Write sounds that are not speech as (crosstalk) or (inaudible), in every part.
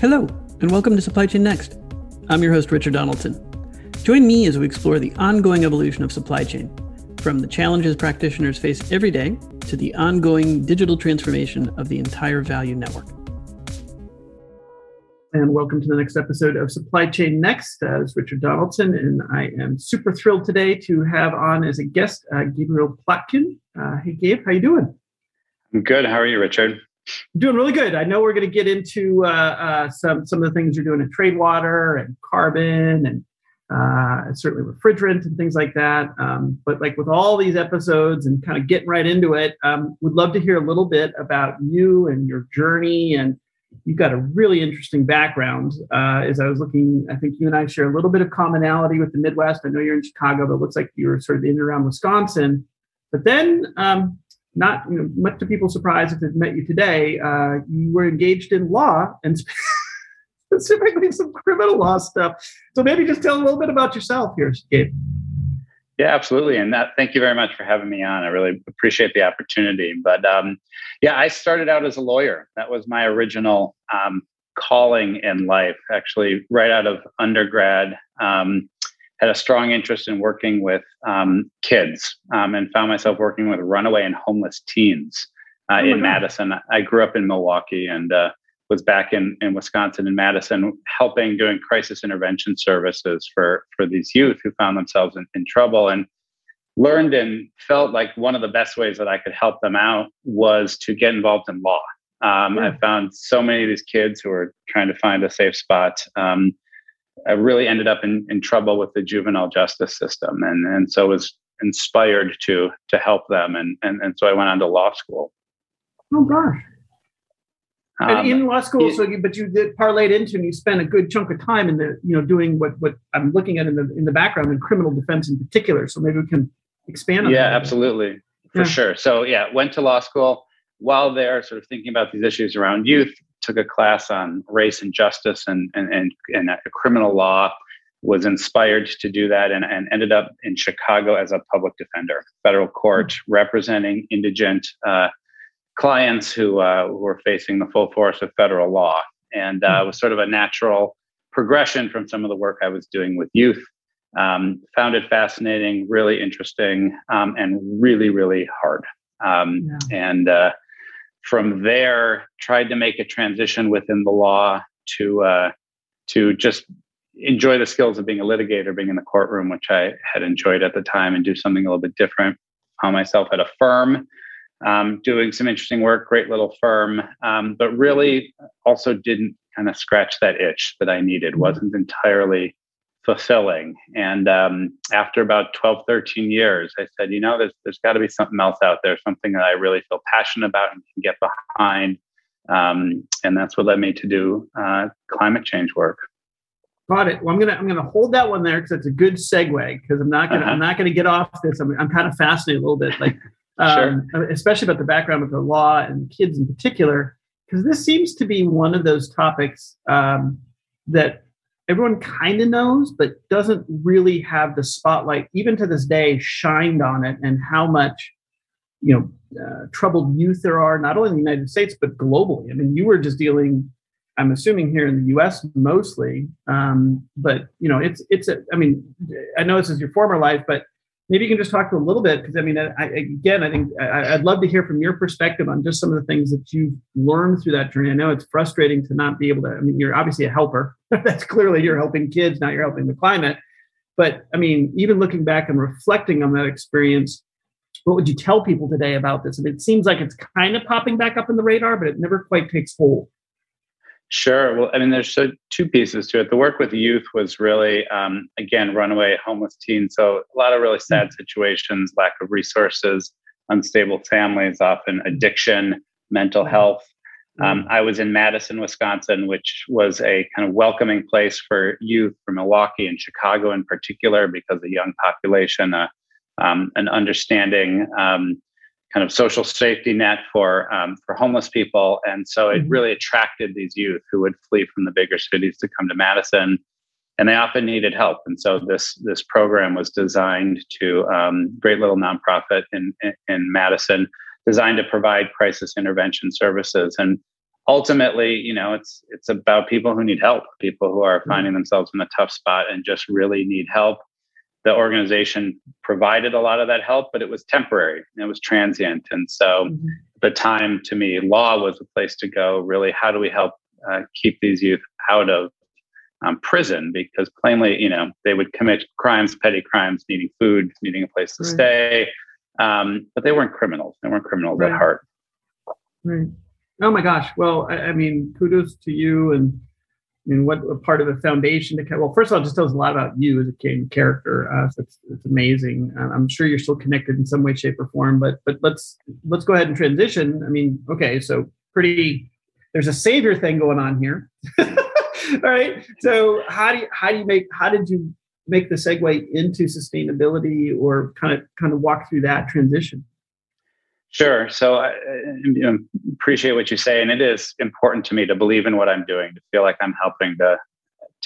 Hello, and welcome to Supply Chain Next. I'm your host, Richard Donaldson. Join me as we explore the ongoing evolution of supply chain, from the challenges practitioners face every day to the ongoing digital transformation of the entire value network. And welcome to the next episode of Supply Chain Next. Uh, it's Richard Donaldson, and I am super thrilled today to have on as a guest uh, Gabriel Plotkin. Uh, hey, Gabe, how you doing? I'm good. How are you, Richard? Doing really good. I know we're going to get into uh, uh, some some of the things you're doing in Tradewater and carbon and uh, certainly refrigerant and things like that. Um, but like with all these episodes and kind of getting right into it, um, would love to hear a little bit about you and your journey. And you've got a really interesting background. Uh, as I was looking, I think you and I share a little bit of commonality with the Midwest. I know you're in Chicago, but it looks like you're sort of in and around Wisconsin. But then um, not you know, much to people's surprise if they've met you today, uh, you were engaged in law and (laughs) specifically some criminal law stuff. So maybe just tell a little bit about yourself here, Gabe. Yeah, absolutely. And that, thank you very much for having me on. I really appreciate the opportunity. But um, yeah, I started out as a lawyer. That was my original um, calling in life, actually, right out of undergrad. Um, had a strong interest in working with um, kids um, and found myself working with runaway and homeless teens uh, oh in God. Madison. I grew up in Milwaukee and uh, was back in, in Wisconsin in Madison, helping doing crisis intervention services for, for these youth who found themselves in, in trouble and learned and felt like one of the best ways that I could help them out was to get involved in law. Um, yeah. I found so many of these kids who were trying to find a safe spot. Um, I really ended up in, in trouble with the juvenile justice system, and and so was inspired to to help them, and and and so I went on to law school. Oh gosh. Um, and in law school, it, so you, but you did parlayed into, and you spent a good chunk of time in the, you know, doing what what I'm looking at in the in the background in criminal defense in particular. So maybe we can expand on. Yeah, that absolutely, for sure. So yeah, went to law school while there, sort of thinking about these issues around youth took a class on race and justice and and and, and criminal law was inspired to do that and, and ended up in Chicago as a public defender, federal court, mm-hmm. representing indigent uh, clients who, uh, who were facing the full force of federal law. And uh, it was sort of a natural progression from some of the work I was doing with youth. Um, found it fascinating, really interesting, um, and really, really hard. Um, yeah. And uh, from there tried to make a transition within the law to uh, to just enjoy the skills of being a litigator, being in the courtroom, which I had enjoyed at the time, and do something a little bit different. Found myself at a firm um, doing some interesting work, great little firm, um, but really also didn't kind of scratch that itch that I needed. Mm-hmm. wasn't entirely fulfilling. And um, after about 12, 13 years, I said, you know, there's, there's got to be something else out there, something that I really feel passionate about and can get behind. Um, and that's what led me to do uh, climate change work. Got it. Well, I'm gonna I'm gonna hold that one there because it's a good segue. Because I'm not gonna uh-huh. I'm not gonna get off this. I'm I'm kind of fascinated a little bit, like (laughs) um, sure. especially about the background of the law and kids in particular, because this seems to be one of those topics um, that everyone kind of knows, but doesn't really have the spotlight, even to this day, shined on it and how much, you know, uh, troubled youth there are, not only in the United States, but globally. I mean, you were just dealing, I'm assuming here in the US mostly, um, but, you know, it's, it's, a, I mean, I know this is your former life, but maybe you can just talk to a little bit because I mean, I, again, I think I, would love to hear from your perspective on just some of the things that you've learned through that journey. I know it's frustrating to not be able to. I mean, you're obviously a helper. (laughs) That's clearly you're helping kids. Now you're helping the climate. But I mean, even looking back and reflecting on that experience, what would you tell people today about this? I mean, it seems like it's kind of popping back up in the radar, but it never quite takes hold. Sure. Well, I mean, there's so two pieces to it. The work with youth was really, um, again, runaway homeless teens. So a lot of really sad mm. situations, lack of resources, unstable families, often addiction, mental mm. health. Um, mm. I was in Madison, Wisconsin, which was a kind of welcoming place for youth from Milwaukee and Chicago in particular, because the young population, uh, um, an understanding um, kind of social safety net for um, for homeless people, and so it mm-hmm. really attracted these youth who would flee from the bigger cities to come to Madison, and they often needed help. And so this this program was designed to um, great little nonprofit in, in in Madison, designed to provide crisis intervention services and ultimately, you know, it's it's about people who need help, people who are mm-hmm. finding themselves in a tough spot and just really need help. The organization provided a lot of that help, but it was temporary, it was transient, and so mm-hmm. the time to me, law was the place to go. Really, how do we help uh, keep these youth out of um, prison because plainly, you know, they would commit crimes, petty crimes, needing food, needing a place to right. stay. Um, but they weren't criminals. They weren't criminals right. at heart. Right. Oh my gosh. Well, I, I, mean, kudos to you and Mean, what part of the foundation to well, first of all, it just tells a lot about you as a character. Uh, so it's, it's amazing. Uh, I'm sure you're still connected in some way, shape, or form. But but let's let's go ahead and transition. I mean, okay, so pretty. There's a savior thing going on here. (laughs) all right. So how do you how do you make how did you make the segue into sustainability or kind of kind of walk through that transition? Sure. So I you know, appreciate what you say, and it is important to me to believe in what I'm doing, to feel like I'm helping to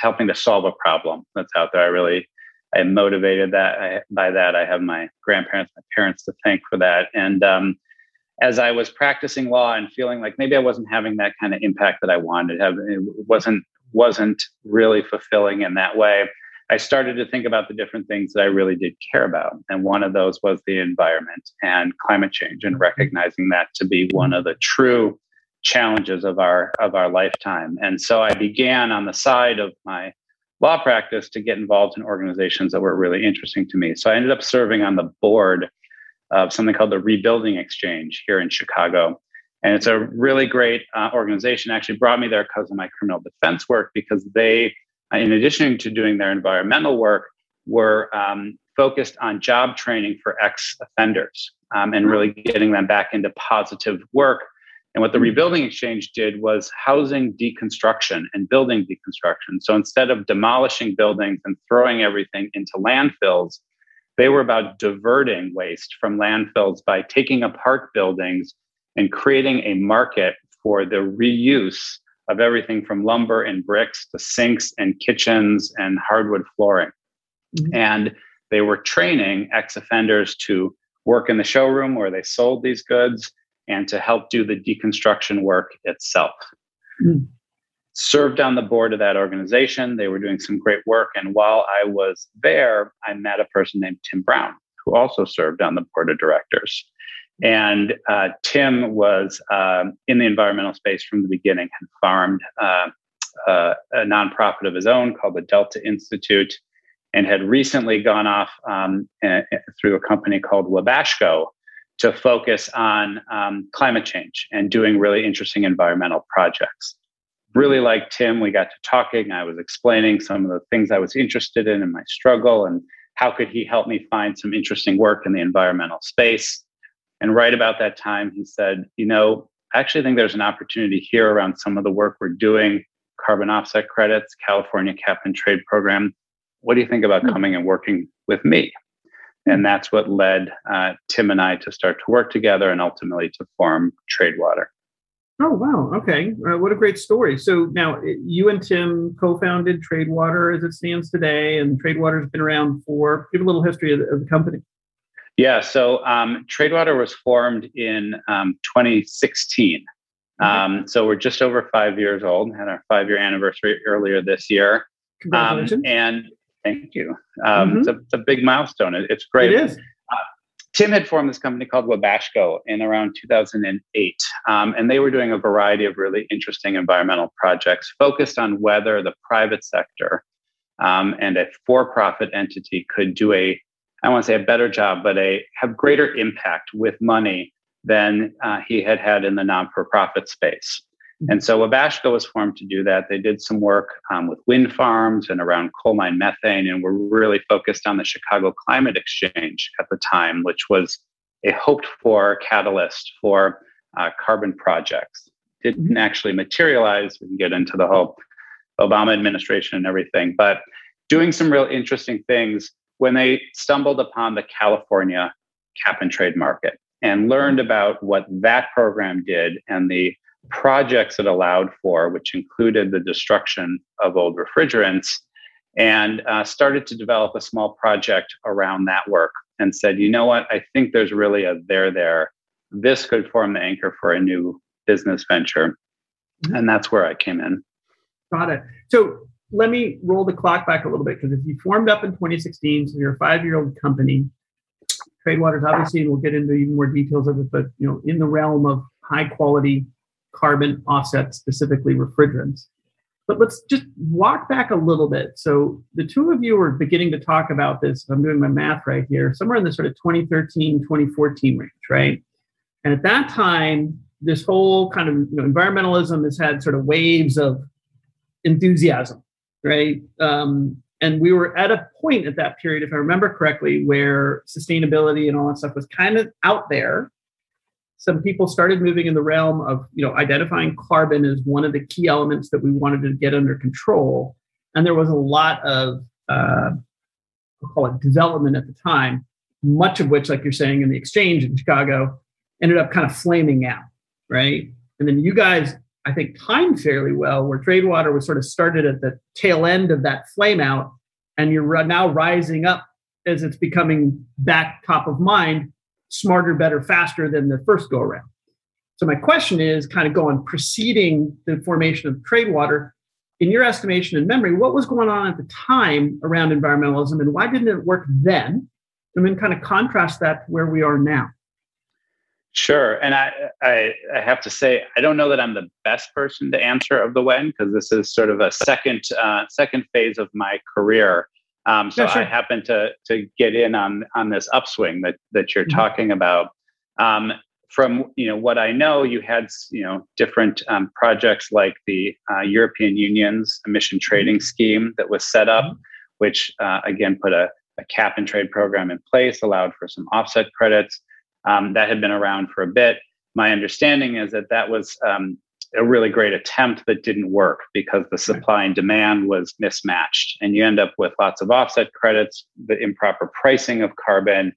helping to solve a problem that's out there. I really I'm motivated that I, by that. I have my grandparents, my parents to thank for that, and um, as I was practicing law and feeling like maybe I wasn't having that kind of impact that I wanted, have it wasn't wasn't really fulfilling in that way, I started to think about the different things that I really did care about. And one of those was the environment and climate change and mm-hmm. recognizing that to be one of the true challenges of our of our lifetime. And so I began on the side of my law practice to get involved in organizations that were really interesting to me. So I ended up serving on the board of something called the Rebuilding Exchange here in Chicago. And it's a really great uh, organization. Actually, brought me there because of my criminal defense work, because they, in addition to doing their environmental work, were um, focused on job training for ex offenders um, and really getting them back into positive work. And what the hmm. Rebuilding Exchange did was housing deconstruction and building deconstruction. So instead of demolishing buildings and throwing everything into landfills, they were about diverting waste from landfills by taking apart buildings and creating a market for the reuse of everything from lumber and bricks to sinks and kitchens and hardwood flooring. Mm-hmm. And they were training ex offenders to work in the showroom where they sold these goods and to help do the deconstruction work itself. Mm-hmm. Served on the board of that organization. They were doing some great work. And while I was there, I met a person named Tim Brown, who also served on the board of directors. And uh, Tim was um, in the environmental space from the beginning, had farmed uh, uh, a nonprofit of his own called the Delta Institute, and had recently gone off um, a, through a company called Wabashco to focus on um, climate change and doing really interesting environmental projects. Really like Tim, we got to talking. I was explaining some of the things I was interested in in my struggle and how could he help me find some interesting work in the environmental space. And right about that time, he said, You know, I actually think there's an opportunity here around some of the work we're doing carbon offset credits, California cap and trade program. What do you think about hmm. coming and working with me? And that's what led uh, Tim and I to start to work together and ultimately to form Tradewater. Oh, wow. Okay. Uh, what a great story. So now you and Tim co founded Tradewater as it stands today, and Tradewater has been around for, give a little history of of the company. Yeah, so um, Tradewater was formed in um, 2016. Um, so we're just over five years old. Had our five year anniversary earlier this year. Congratulations! Um, and thank you. Um, mm-hmm. It's, a, it's, a, big milestone. It, it's great. It is. Uh, Tim had formed this company called Wabashco in around 2008, um, and they were doing a variety of really interesting environmental projects focused on whether the private sector and a for-profit entity could do a I want to say a better job, but a have greater impact with money than uh, he had had in the non-for-profit space. Mm-hmm. And so Wabashco was formed to do that. They did some work um, with wind farms and around coal mine methane, and were really focused on the Chicago Climate Exchange at the time, which was a hoped for catalyst for uh, carbon projects. Didn't mm-hmm. actually materialize. We can get into the whole Obama administration and everything, but doing some real interesting things when they stumbled upon the California cap and trade market and learned about what that program did and the projects it allowed for, which included the destruction of old refrigerants, and uh, started to develop a small project around that work and said, you know what, I think there's really a there there. This could form the anchor for a new business venture. And that's where I came in. Got it. So let me roll the clock back a little bit because if you formed up in 2016, so you're a five-year-old company, Tradewaters obviously, and we'll get into even more details of it, but you know, in the realm of high quality carbon offsets, specifically refrigerants. But let's just walk back a little bit. So the two of you were beginning to talk about this. I'm doing my math right here, somewhere in the sort of 2013, 2014 range, right? And at that time, this whole kind of you know, environmentalism has had sort of waves of enthusiasm, right? Um, and we were at a point at that period, if I remember correctly, where sustainability and all that stuff was kind of out there. Some people started moving in the realm of you know identifying carbon as one of the key elements that we wanted to get under control. And there was a lot of uh, we'll call it development at the time much of which like you're saying in the exchange in chicago ended up kind of flaming out right? And then you guys i think timed fairly well where tradewater was sort of started at the tail end of that flame out and you're now rising up as it's becoming back top of mind smarter, better, faster than the first go around. So my question is kind of going preceding the formation of Tradewater, in your estimation and memory, what was going on at the time around environmentalism and why didn't it work then? And then kind of contrast that to where we are now. Sure. And I, I, I have to say, I don't know that I'm the best person to answer of the when, because this is sort of a second, uh, second phase of my career. Um, so yeah, sure. I happen to to get in on on this upswing that that you're mm-hmm. talking about. Um, from you know what I know, you had you know different um, projects like the uh, European Union's emission mm-hmm. trading scheme that was set up, mm-hmm. which uh, again put a, a, cap and trade program in place, allowed for some offset credits. Um, that had been around for a bit. My understanding is that that was um, a really great attempt that didn't work because the supply and demand was mismatched. And you end up with lots of offset credits, the improper pricing of carbon.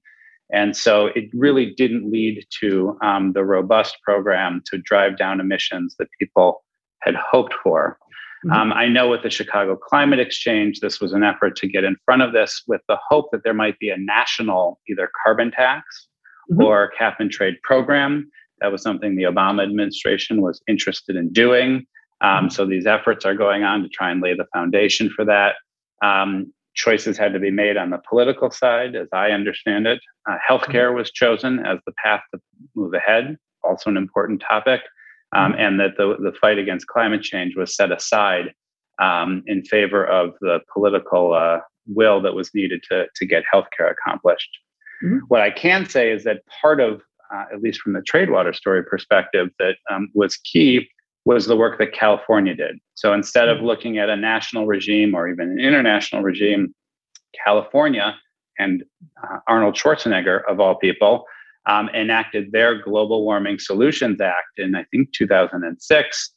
And so it really didn't lead to um, the robust program to drive down emissions that people had hoped for. Mm-hmm. Um, I know with the Chicago Climate Exchange, this was an effort to get in front of this with the hope that there might be a national either carbon tax mm-hmm. or cap and trade program that was something the Obama administration was interested in doing. Um, so these efforts are going on to try and lay the foundation for that. Um, choices had to be made on the political side, as I understand it. Uh, healthcare was chosen as the path to move ahead, also an important topic, um, and that the, the fight against climate change was set aside um, in favor of the political uh, will that was needed to, to get healthcare accomplished. Mm-hmm. What I can say is that part of uh, at least from the Tradewater story perspective, that um, was key was the work that California did. So instead of hmm. looking at a national regime or even an international regime, California and uh, Arnold Schwarzenegger, of all people, um, enacted their Global Warming Solutions Act in, I think, 2006.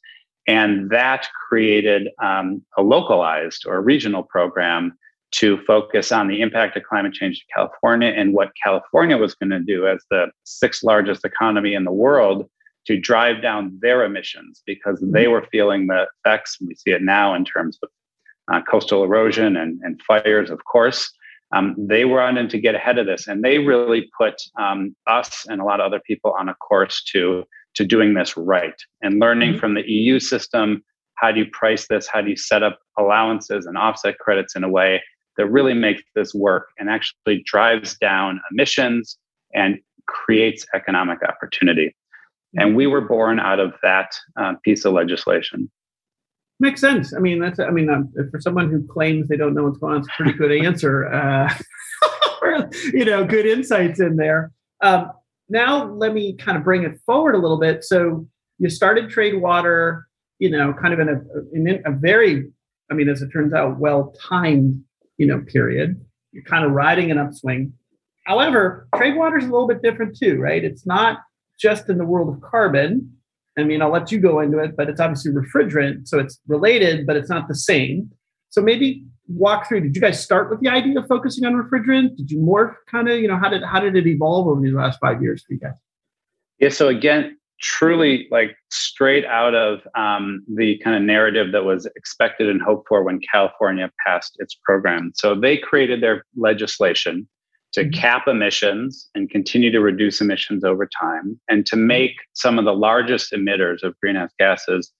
And that created um, a localized or regional program to focus on the impact of climate change to California and what California was going to do as the sixth largest economy in the world to drive down their emissions because they were feeling the effects. We see it now in terms of uh, coastal erosion and, and fires, of course. Um, they were on to get ahead of this, and they really put um, us and a lot of other people on a course to to doing this right and learning mm-hmm. from the EU system. How do you price this? How do you set up allowances and offset credits in a way that really makes this work and actually drives down emissions and creates economic opportunity. And we were born out of that uh, piece of legislation. Makes sense. I mean, that's, I mean, um, for someone who claims they don't know what's going on, it's a pretty good answer. Uh, (laughs) you know, good insights in there. Um, now, let me kind of bring it forward a little bit. So, you started Tradewater, you know, kind of in a, in a very, I mean, as it turns out, well timed you know, period. You're kind of riding an upswing. However, Tradewater is a little bit different too, right? It's not just in the world of carbon. I mean, I'll let you go into it, but it's obviously refrigerant, so it's related, but it's not the same. So maybe walk through. Did you guys start with the idea of focusing on refrigerant? Did you morph kind of, you know, how did how did it evolve over these last five years for you guys? Yeah. So again, truly like straight out of um, the kind of narrative that was expected and hoped for when California passed its program. So they created their legislation to mm-hmm. cap emissions and continue to reduce emissions over time and to make some of the largest emitters of greenhouse gases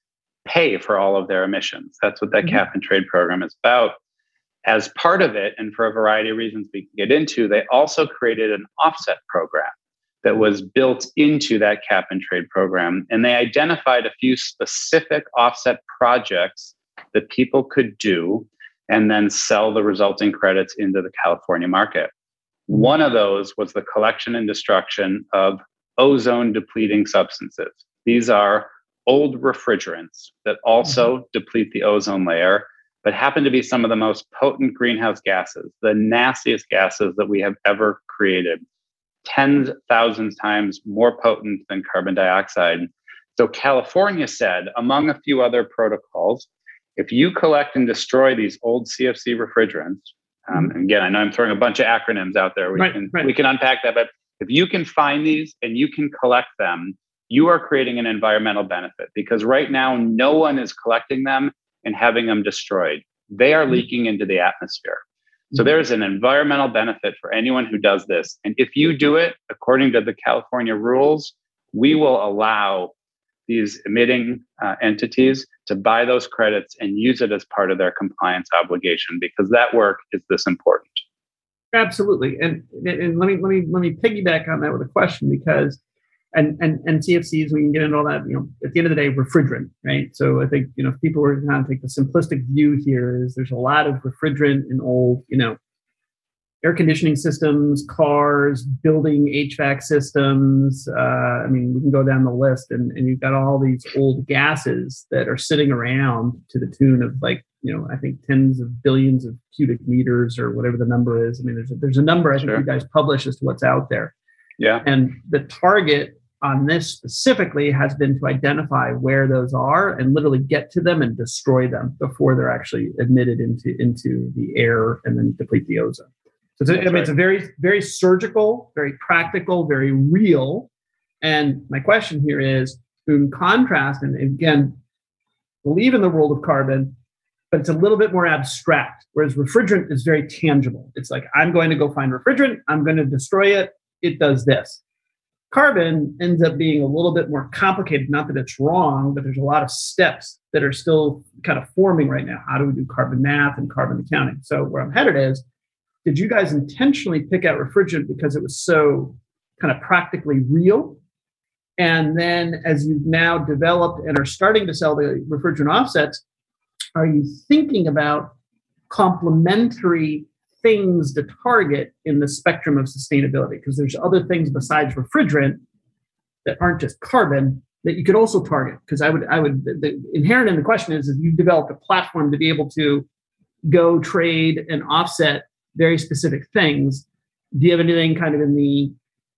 pay for all of their emissions. That's what that mm-hmm. cap and trade program is about. As part of it, and for a variety of reasons we can get into, they also created an offset program that was built into that cap and trade program. And they identified a few specific offset projects that people could do and then sell the resulting credits into the California market. One of those was the collection and destruction of ozone depleting substances. These are old refrigerants that also mm-hmm. deplete the ozone layer, but happen to be some of the most potent greenhouse gases, the nastiest gases that we have ever created, tens thousands times more potent than carbon dioxide. So California said, among a few other protocols, if you collect and destroy these old CFC refrigerants, um, mm-hmm. and again, I know I'm throwing a bunch of acronyms out there. We right, can right. we can unpack that, but if you can find these and you can collect them, you are creating an environmental benefit because right now no one is collecting them and having them destroyed. They are mm-hmm. leaking into the atmosphere. So mm-hmm. there's an environmental benefit for anyone who does this. And if you do it according to the California rules, we will allow these emitting uh, entities to buy those credits and use it as part of their compliance obligation because that work is this important. Absolutely, and and let me let me let me piggyback on that with a question because and and and CFCs we can get into all that. You know, at the end of the day, refrigerant, right? So I think you know if people were to kind of take the simplistic view here is there's a lot of refrigerant in old you know air conditioning systems, cars, building HVAC systems. Uh, I mean, we can go down the list, and, and you've got all these old gases that are sitting around to the tune of like, you know, I think tens of billions of cubic meters or whatever the number is. I mean, there's a, there's a number I think you guys publish as to what's out there. Yeah. And the target on this specifically has been to identify where those are and literally get to them and destroy them before they're actually admitted into into the air and then deplete the ozone. So it's a, I mean, right. it's a very, very surgical, very practical, very real. And my question here is, in contrast, and again, believe in the world of carbon, but it's a little bit more abstract. Whereas refrigerant is very tangible. It's like I'm going to go find refrigerant, I'm going to destroy it. It does this. Carbon ends up being a little bit more complicated. Not that it's wrong, but there's a lot of steps that are still kind of forming right now. How do we do carbon math and carbon accounting? So where I'm headed is did you guys intentionally pick out refrigerant because it was so kind of practically real? And then as you've now developed and are starting to sell the refrigerant offsets, are you thinking about complementary things to target in the spectrum of sustainability? Because there's other things besides refrigerant that aren't just carbon that you could also target. Because I would, I would, the, the inherent in the question is, if you've developed a platform to be able to go trade and offset very specific things. Do you have anything kind of in the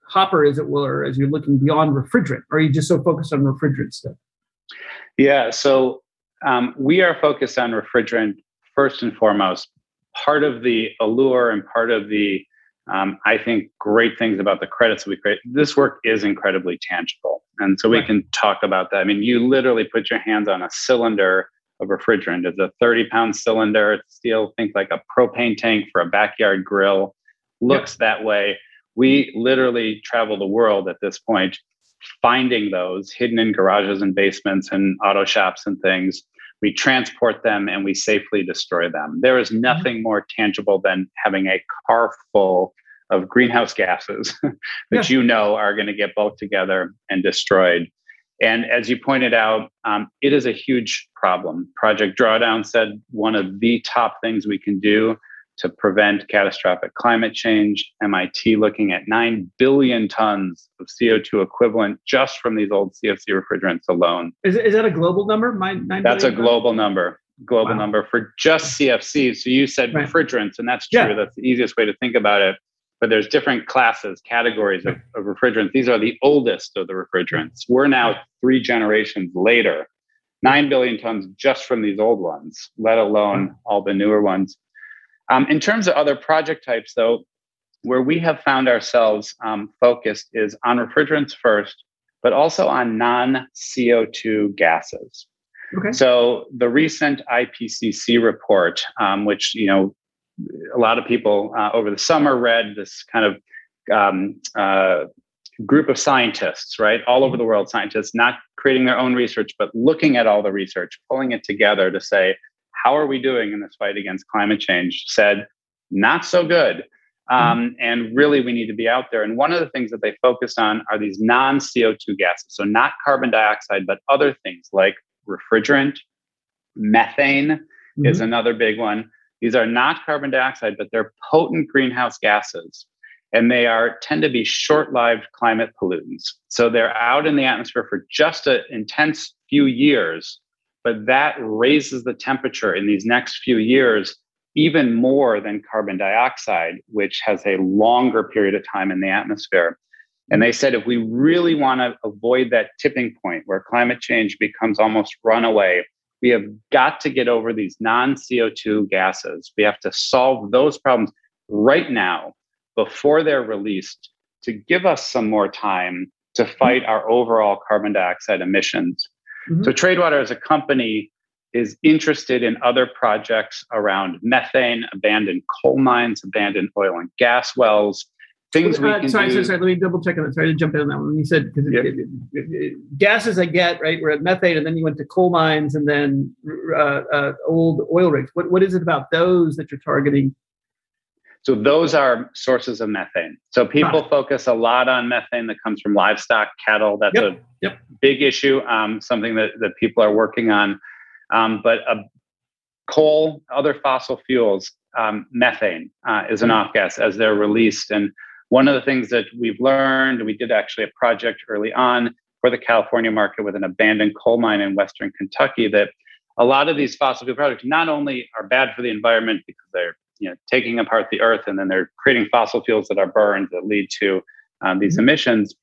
hopper, as it were, as you're looking beyond refrigerant, or are you just so focused on refrigerant stuff? Yeah, so um, we are focused on refrigerant first and foremost. Part of the allure and part of the, um, I think, great things about the credits we create, this work is incredibly tangible. And so we right. can talk about that. I mean, you literally put your hands on a cylinder of refrigerant. It's a 30 pound cylinder. It's steel, think like a propane tank for a backyard grill. Looks that way. We literally travel the world at this point, finding those hidden in garages and basements and auto shops and things. We transport them and we safely destroy them. There is mm-hmm. nothing mm-hmm. more tangible than having a car full of greenhouse gases (laughs) that yeah. you know are going to get bulked together and destroyed. And as you pointed out, um, it is a huge problem. Project Drawdown said one of the top things we can do to prevent catastrophic climate change. MIT looking at 9 billion tons of CO2 equivalent just from these old CFC refrigerants alone. Is, is that a global number? My, that's a global tons? number. Global wow. number for just CFC. So you said right. refrigerants, and that's true. Yeah. That's the easiest way to think about it but there's different classes, categories of, of, refrigerants. These are the oldest of the refrigerants. We're now three generations later, nine billion tons just from these old ones, let alone all the newer ones. Um, in terms of other project types, though, where we have found ourselves um, focused is on refrigerants first, but also on non CO2 gases. Okay. So the recent IPCC report, um, which you know a lot of people uh, over the summer read this kind of um, uh, group of scientists, right? All over the world, scientists not creating their own research, but looking at all the research, pulling it together to say, how are we doing in this fight against climate change? Said, not so good. Mm-hmm. Um, and really, we need to be out there. And one of the things that they focused on are these non CO2 gases. So, not carbon dioxide, but other things like refrigerant, methane mm-hmm. is another big one. These are not carbon dioxide, but they're potent greenhouse gases. And they are tend to be short-lived climate pollutants. So they're out in the atmosphere for just an intense few years, but that raises the temperature in these next few years even more than carbon dioxide, which has a longer period of time in the atmosphere. And they said if we really want to avoid that tipping point where climate change becomes almost runaway, we have got to get over these non CO2 gases. We have to solve those problems right now before they're released to give us some more time to fight our overall carbon dioxide emissions. Mm-hmm. So, Tradewater as a company is interested in other projects around methane, abandoned coal mines, abandoned oil and gas wells, things uh, we can sorry, do. Sorry, sorry, let me double check on that. Sorry to jump in on that one. You said because yep. gases I get right. We're at methane, and then you went to coal mines, and then uh, uh, old oil rigs. What what is it about those that you're targeting? So those are sources of methane. So people focus a lot on methane that comes from livestock, cattle. That's yep. a yep. big issue. Um, something that that people are working on. Um, but a coal, other fossil fuels, um, methane uh, is an mm-hmm. off gas as they're released. And one of the things that we've learned, we did actually a project early on for the California market with an abandoned coal mine in Western Kentucky that a lot of these fossil fuel products not only are bad for the environment because they're you know taking apart the earth and then they're creating fossil fuels that are burned that lead to um, these mm-hmm. emissions,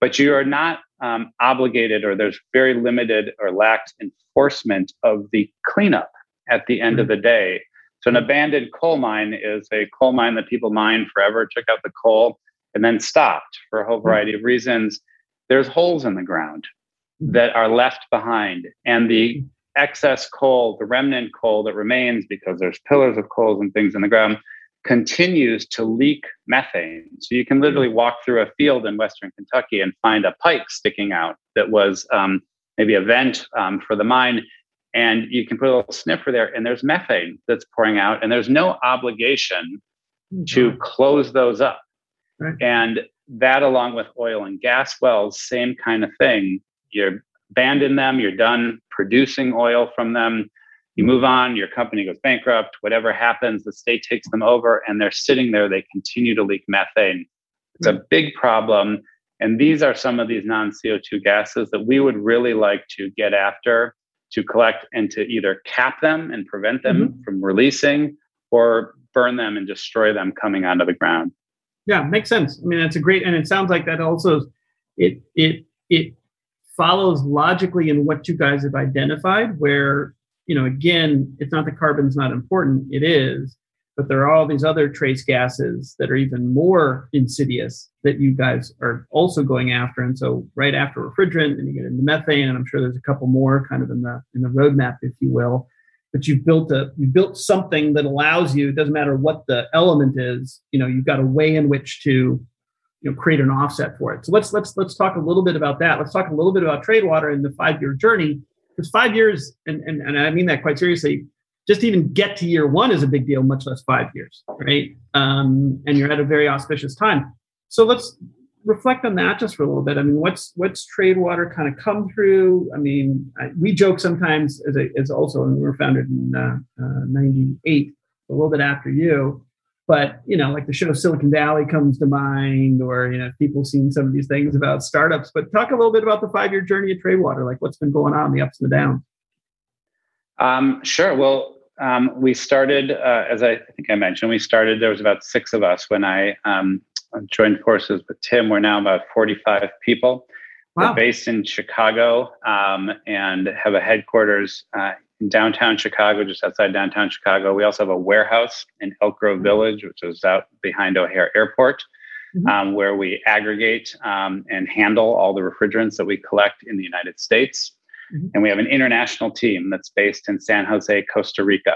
but you are not um, obligated or there's very limited or lax enforcement of the cleanup at the end mm-hmm. of the day. So, an abandoned coal mine is a coal mine that people mined forever, took out the coal, and then stopped for a whole variety of reasons. There's holes in the ground mm-hmm. that are left behind, and the excess coal, the remnant coal that remains because there's pillars of coals and things in the ground, continues to leak methane. So you can literally walk through a field in Western Kentucky and find a pipe sticking out that was um, maybe a vent um, for the mine. And you can put a little sniffer there, and there's methane that's pouring out, and there's no obligation mm-hmm. to close those up. Right. And that, along with oil and gas wells, same kind of thing. You're abandon them, you're done producing oil from them you move on, your company goes bankrupt, whatever happens, the state takes them over and they're sitting there, they continue to leak methane. It's a big problem. And these are some of these non CO2 gases that we would really like to get after to collect and to either cap them and prevent them mm-hmm. from releasing or burn them and destroy them coming onto the ground. Yeah, makes sense. I mean, that's a great, and it sounds like that also it it it follows logically in what you guys have identified, where you know, again, it's not that carbon's not important, it is, but there are all these other trace gases that are even more insidious that you guys are also going after. And so right after refrigerant, and you get into methane, and I'm sure there's a couple more kind of in the in the roadmap, if you will. But you've built a you built something that allows you, it doesn't matter what the element is, you know, you've got a way in which to you know create an offset for it. So let's let's let's talk a little bit about that. Let's talk a little bit about Tradewater and the five-year journey because five years, and, and, and I mean that quite seriously, just even get to year one is a big deal, much less five years, right? Um, and you're at a very auspicious time. So let's reflect on that just for a little bit. I mean, what's what's Tradewater kind of come through? I mean, I, we joke sometimes as a, as also, and we were founded in uh, uh, '98, a little bit after you. But you know, like the show Silicon Valley comes to mind, or you know, people seen some of these things about startups. But talk a little bit about the five-year journey at Tradewater, like what's been going on, the ups and the downs. Um, sure. Well, um, we started, uh, as I think I mentioned, we started. There was about six of us when I um, joined forces with Tim. We're now about forty-five people. Wow. We're based in Chicago um, and have a headquarters uh, in downtown Chicago, just outside downtown Chicago. We also have a warehouse in Elk Grove Village, which is out behind O'Hare Airport, mm-hmm. um, where we aggregate um, and handle all the refrigerants that we collect in the United States. Mm-hmm. And we have an international team that's based in San Jose, Costa Rica.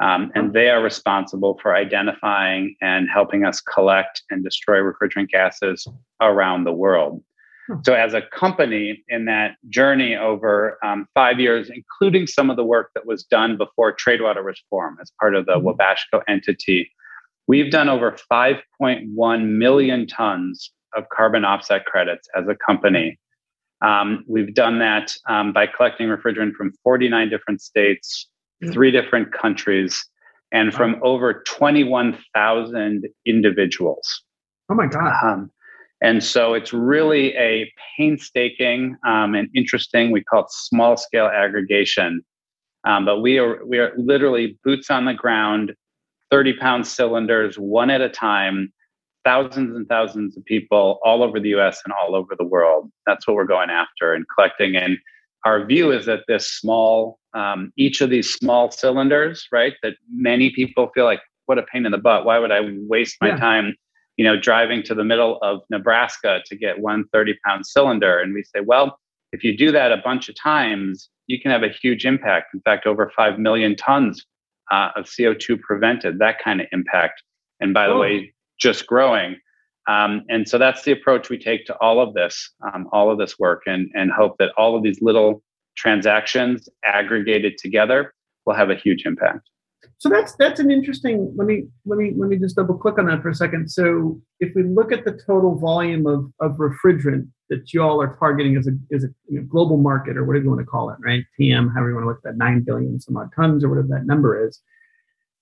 Um, and they are responsible for identifying and helping us collect and destroy refrigerant gases around the world. So, as a company in that journey over um, five years, including some of the work that was done before Tradewater was formed as part of the mm-hmm. Wabashco entity, we've done over 5.1 million tons of carbon offset credits as a company. Um, we've done that um, by collecting refrigerant from 49 different states, mm-hmm. three different countries, and from over 21,000 individuals. Oh my God. Um, and so it's really a painstaking um, and interesting, we call it small scale aggregation. Um, but we are, we are literally boots on the ground, 30 pound cylinders, one at a time, thousands and thousands of people all over the US and all over the world. That's what we're going after and collecting. And our view is that this small, um, each of these small cylinders, right, that many people feel like, what a pain in the butt. Why would I waste my yeah. time you know, driving to the middle of Nebraska to get one 30 pound cylinder. And we say, well, if you do that a bunch of times, you can have a huge impact. In fact, over 5 million tons uh, of CO2 prevented, that kind of impact. And by the oh. way, just growing. Um, and so that's the approach we take to all of this, um, all of this work, and, and hope that all of these little transactions aggregated together will have a huge impact. So that's that's an interesting. Let me let me let me just double click on that for a second. So if we look at the total volume of of refrigerant that you all are targeting as a as a you know, global market or whatever you want to call it, right? PM, however you want to look at that, nine billion some odd tons or whatever that number is.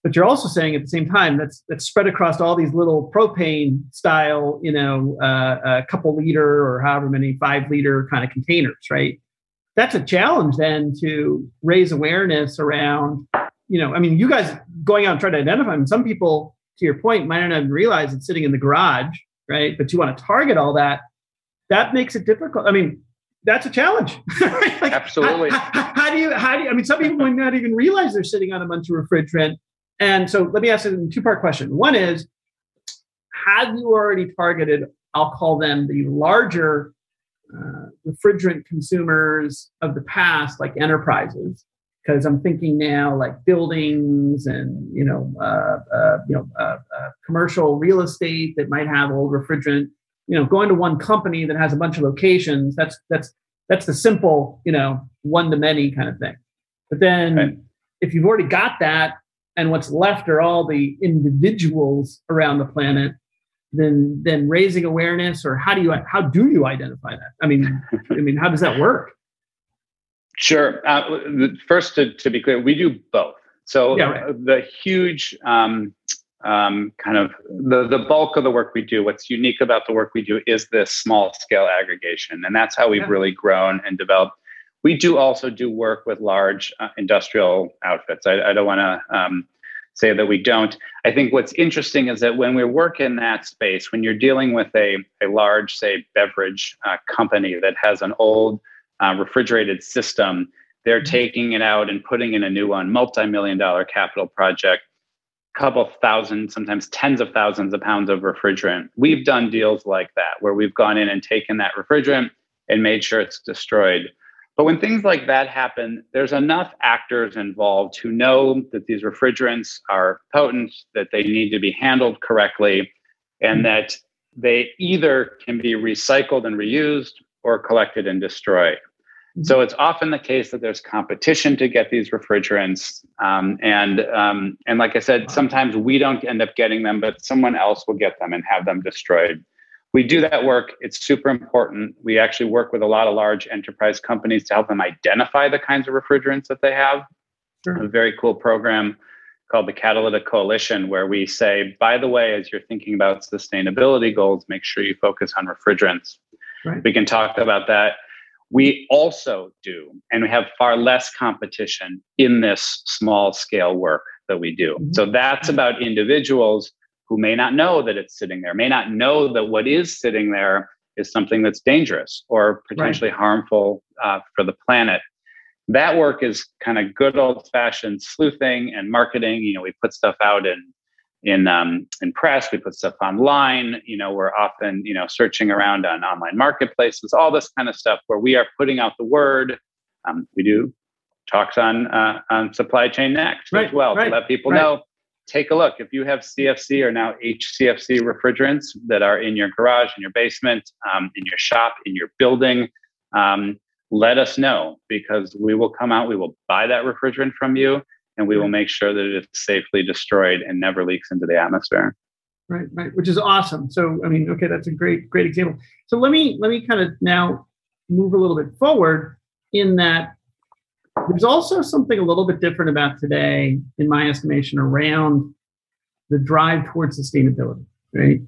But you're also saying at the same time that's that's spread across all these little propane style, you know, uh, a couple liter or however many five liter kind of containers, right? That's a challenge then to raise awareness around you know, I mean, you guys going out and trying to identify them. Some people, to your point, might not even realize it's sitting in the garage, right? But you want to target all that. That makes it difficult. I mean, that's a challenge. (laughs) like, Absolutely. How, how, how, do you? How do you? I mean, some people might not even realize they're sitting on a bunch of refrigerant. And so, let me ask you a two-part question. One is, have you already targeted? I'll call them the larger uh, refrigerant consumers of the past, like enterprises, because I'm thinking now like buildings and you know uh, uh, you know uh, uh, commercial real estate that might have old refrigerant. You know, going to one company that has a bunch of locations. That's that's that's the simple you know one to many kind of thing. But then right. if you've already got that, and what's left are all the individuals around the planet, then then raising awareness or how do you how do you identify that? I mean, I mean, how does that work? Sure. Uh, first, to, to be clear, we do both. So yeah, right. the huge um, um, kind of the, the bulk of the work we do, what's unique about the work we do is this small scale aggregation. And that's how we've yeah. really grown and developed. We do also do work with large uh, industrial outfits. I, I don't want to um, say that we don't. I think what's interesting is that when we work in that space, when you're dealing with a, a large, say, beverage uh, company that has an old uh, refrigerated system. They're mm-hmm. taking it out and putting in a new one, multi-million dollar capital project, a couple thousand, sometimes tens of thousands of pounds of refrigerant. We've done deals like that where we've gone in and taken that refrigerant and made sure it's destroyed. But when things like that happen, there's enough actors involved who know that these refrigerants are potent, that they need to be handled correctly, and mm-hmm. that they either can be recycled and reused or collected and destroyed. So it's often the case that there's competition to get these refrigerants, um, and um, and like I said, sometimes we don't end up getting them, but someone else will get them and have them destroyed. We do that work. It's super important. We actually work with a lot of large enterprise companies to help them identify the kinds of refrigerants that they have. Sure. A very cool program called the Catalytic Coalition, where we say, by the way, as you're thinking about sustainability goals, make sure you focus on refrigerants. Right. We can talk about that we also do, and we have far less competition in this small scale work that we do. Mm-hmm. So that's about individuals who may not know that it's sitting there, may not know that what is sitting there is something that's dangerous or potentially right. harmful uh, for the planet. That work is kind of good old fashioned sleuthing and marketing. You know, we put stuff out in in um, in press. We put stuff online. You know, we're often you know searching around on online marketplaces, all this kind of stuff where we are putting out the word. Um, we do talks on uh, on supply chain next right, as well right, to let people right. know. Take a look. If you have CFC or now HCFC refrigerants that are in your garage, in your basement, um, in your shop, in your building, um, let us know because we will come out. We will buy that refrigerant from you, and we will make sure that it's safely destroyed and never leaks into the atmosphere. Right, right, which is awesome. So, I mean, okay, that's a great, great example. So let me let me kind of now move a little bit forward in that there's also something a little bit different about today, in my estimation, around the drive towards sustainability, right?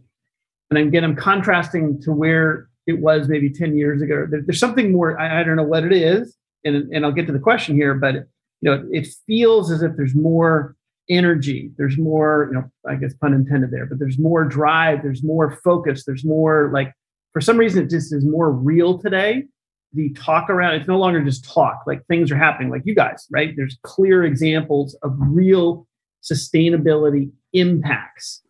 And again, I'm contrasting to where it was maybe 10 years ago. there's something more, I, I, don't know what it is, and, and I'll get to the question here, but you know, it feels as if there's more energy, there's more, you know, I guess pun intended there, but there's more drive, there's more focus, there's more like for some reason it just is more real today. The talk around it's no longer just talk like things are happening like you guys right? There's clear examples of real sustainability impacts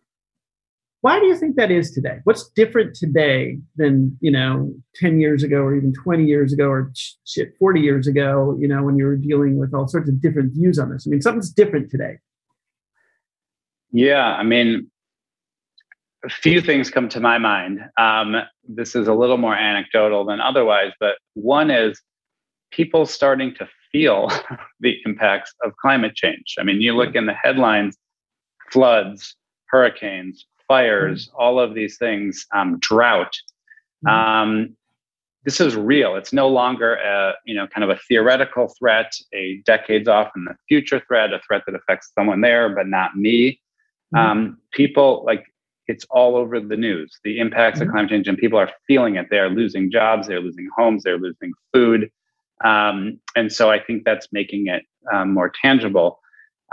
why do you think that is today what's different today than you know 10 years ago or even 20 years ago or shit 40 years ago you know when you were dealing with all sorts of different views on this i mean something's different today yeah i mean a few things come to my mind. Um, this is a little more anecdotal than otherwise, but one is people starting to feel (laughs) the impacts of climate change. I mean, you look in the headlines floods, hurricanes, fires, mm-hmm. all of these things, um, drought. Mm-hmm. Um, this is real. It's no longer a you know kind of a theoretical threat, a decades off in the future threat, a threat that affects someone there but not me. Mm-hmm. Um, people like it's all over the news. The impacts mm-hmm. of climate change, and people are feeling it. They are losing jobs, they're losing homes, they're losing food, um, and so I think that's making it um, more tangible.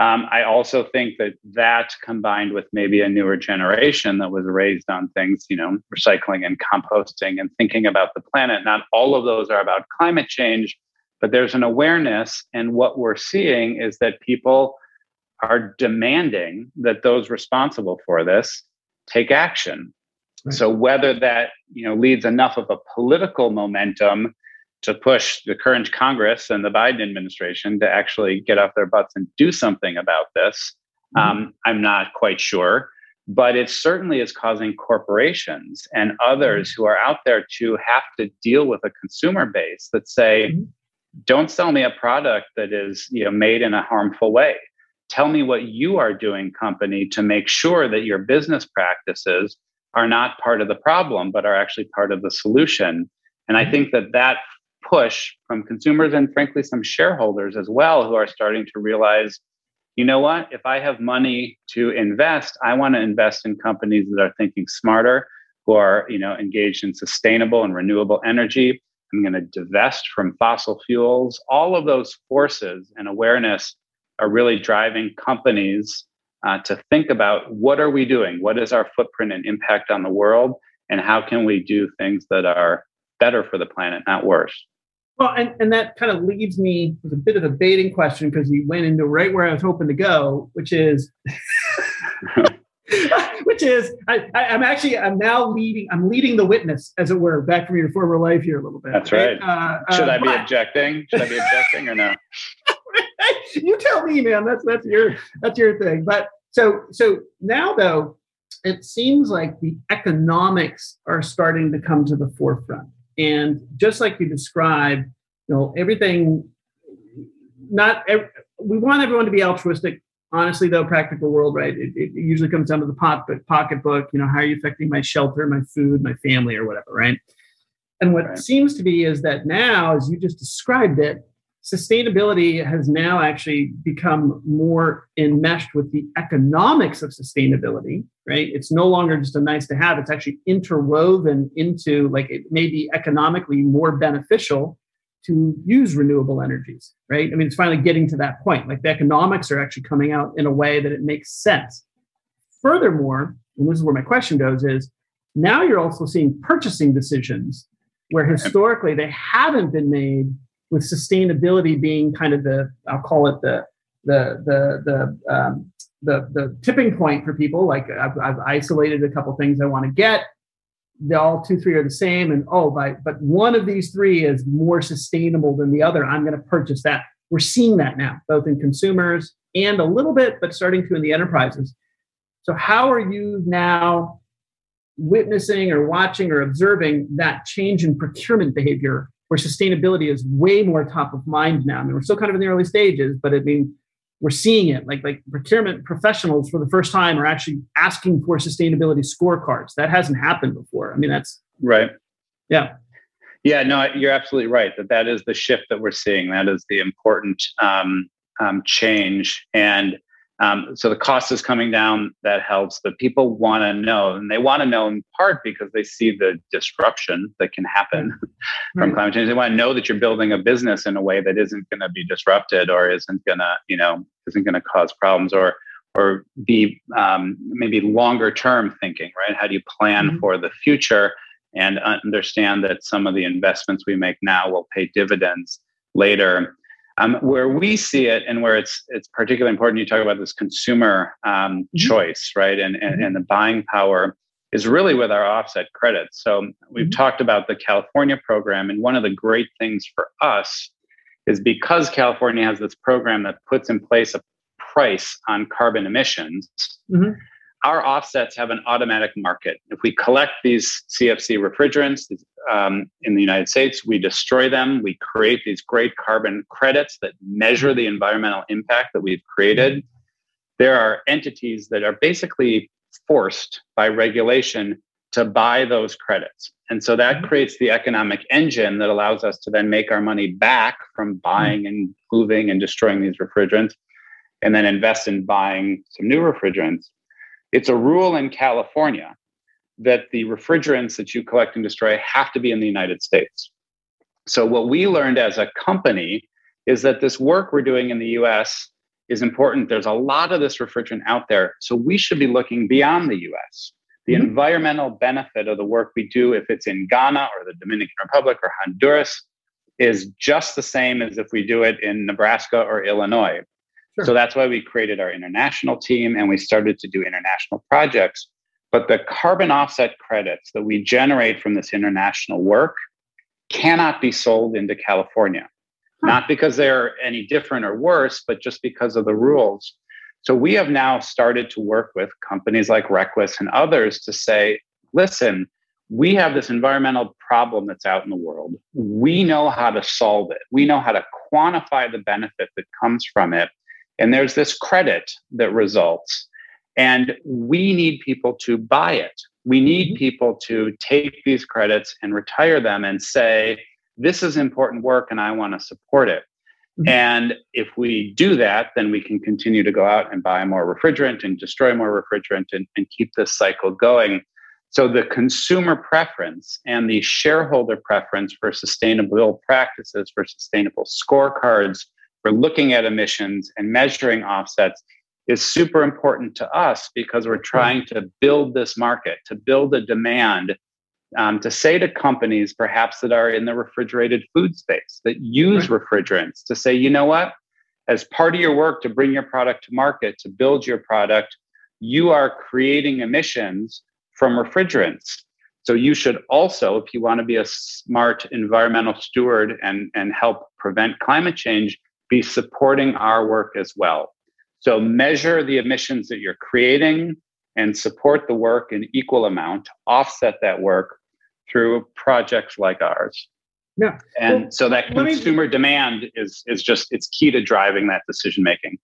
Um, I also think that that combined with maybe a newer generation that was raised on things, you know, recycling and composting and thinking about the planet. Not all of those are about climate change, but there's an awareness, and what we're seeing is that people are demanding that those responsible for this take action. Right. So whether that you know leads enough of a political momentum to push the current Congress and the Biden administration to actually get off their butts and do something about this, mm-hmm. um, I'm not quite sure. But it certainly is causing corporations and others mm-hmm. who are out there to have to deal with a consumer base that say, mm-hmm. "Don't sell me a product that is you know made in a harmful way." tell me what you are doing company to make sure that your business practices are not part of the problem but are actually part of the solution and i think that that push from consumers and frankly some shareholders as well who are starting to realize you know what? If i have money to invest i want to invest in companies that are thinking smarter who are you know engaged in sustainable and renewable energy. I'm going to divest from fossil fuels. All of those forces and awareness are really driving companies uh, to think about what are we doing? What is our footprint and impact on the world? And how can we do things that are better for the planet not worse well and, and that kind of leaves me with a bit of a baiting question because you went into right where i was hoping to go which is (laughs) which is I, am actually I'm now leading I'm leading the witness as it were back from your former life here a little bit. That's right. Uh, Should uh, I be but, objecting? Should I be objecting or no? (laughs) you tell me, man. That's that's your that's your thing. But so so now though, it seems like the economics are starting to come to the forefront. And just like you described, you know, everything. Not every, we want everyone to be altruistic. Honestly, though, practical world, right? It, it usually comes down to the pot, pocketbook. You know, how are you affecting my shelter, my food, my family, or whatever, right? And what right. seems to be is that now, as you just described it, sustainability has now actually become more enmeshed with the economics of sustainability right? It's no longer just a nice to have it's actually interwoven into like it may be economically more beneficial to use renewable energies right? I mean it's finally getting to that point. Like the economics are actually coming out in a way that it makes sense. Furthermore and this is where my question goes is now you're also seeing purchasing decisions where historically they haven't been made with sustainability being kind of the I'll call it the the the the um, the, the tipping point for people. Like I've, I've isolated a couple things I want to get. They all two three are the same, and oh, by, but one of these three is more sustainable than the other. I'm going to purchase that. we're seeing that now, both in consumers and a little bit, but starting to in the enterprises. So, how are you now witnessing or watching or observing that change in procurement behavior where sustainability is way more top of mind now? I mean, we're still kind of in the early stages, but I mean, we're seeing it like like procurement professionals for the first time are actually asking for sustainability scorecards. That hasn't happened before. I mean, that's right. Yeah. Yeah, no, you're absolutely right. That that is the shift that we're seeing. That is the important um, um, change, and um, so the cost is coming down. That helps, but people want to know, and they want to know in part because they see the disruption that can happen (laughs) from climate change. They want to know that you're building a business in a way that isn't going to be disrupted or isn't going to, you know, isn't going to cause problems or or be um, maybe longer term thinking. Right? How do you plan mm-hmm. for the future? and understand that some of the investments we make now will pay dividends later. Um, where we see it and where it's it's particularly important, you talk about this consumer um, mm-hmm. choice, right, and, and mm-hmm. and the buying power is really with our offset credits. So we've mm-hmm. talked about the California program, and one of the great things for us is because California has this program that puts in place a price on carbon emissions. Our offsets have an automatic market. If we collect these CFC refrigerants um, in the United States, we destroy them, we create these great carbon credits that measure the environmental impact that we've created. There are entities that are basically forced by regulation to buy those credits. And so that creates the economic engine that allows us to then make our money back from buying and moving and destroying these refrigerants and then invest in buying some new refrigerants. It's a rule in California that the refrigerants that you collect and destroy have to be in the United States. So, what we learned as a company is that this work we're doing in the US is important. There's a lot of this refrigerant out there. So, we should be looking beyond the US. The mm-hmm. environmental benefit of the work we do, if it's in Ghana or the Dominican Republic or Honduras, is just the same as if we do it in Nebraska or Illinois. Sure. So that's why we created our international team and we started to do international projects. But the carbon offset credits that we generate from this international work cannot be sold into California. Huh. Not because they're any different or worse, but just because of the rules. So we have now started to work with companies like Requis and others to say, listen, we have this environmental problem that's out in the world. We know how to solve it. We know how to quantify the benefit that comes from it. And there's this credit that results. And we need people to buy it. We need mm-hmm. people to take these credits and retire them and say, this is important work and I want to support it. Mm-hmm. And if we do that, then we can continue to go out and buy more refrigerant and destroy more refrigerant and, and keep this cycle going. So the consumer preference and the shareholder preference for sustainable practices, for sustainable scorecards, for looking at emissions and measuring offsets is super important to us because we're trying to build this market, to build a demand, um, to say to companies perhaps that are in the refrigerated food space that use right. refrigerants to say, you know what? As part of your work to bring your product to market, to build your product, you are creating emissions from refrigerants. So you should also, if you want to be a smart environmental steward and, and help prevent climate change, be supporting our work as well. So measure the emissions that you're creating and support the work in equal amount, offset that work through projects like ours. Yeah. And well, so that consumer me, demand is is just it's key to driving that decision making.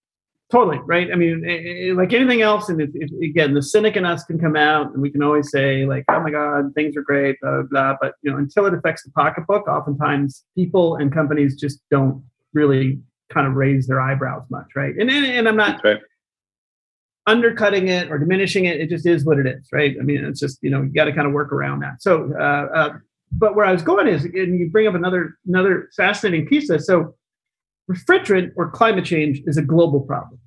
Totally right. I mean, it, it, like anything else, and it, again, the cynic in us can come out, and we can always say like, "Oh my God, things are great," blah, blah blah. But you know, until it affects the pocketbook, oftentimes people and companies just don't really kind of raise their eyebrows much, right? And and, and I'm not right. undercutting it or diminishing it. It just is what it is, right? I mean, it's just you know you got to kind of work around that. So, uh, uh, but where I was going is, and you bring up another another fascinating piece of this. So, refrigerant or climate change is a global problem.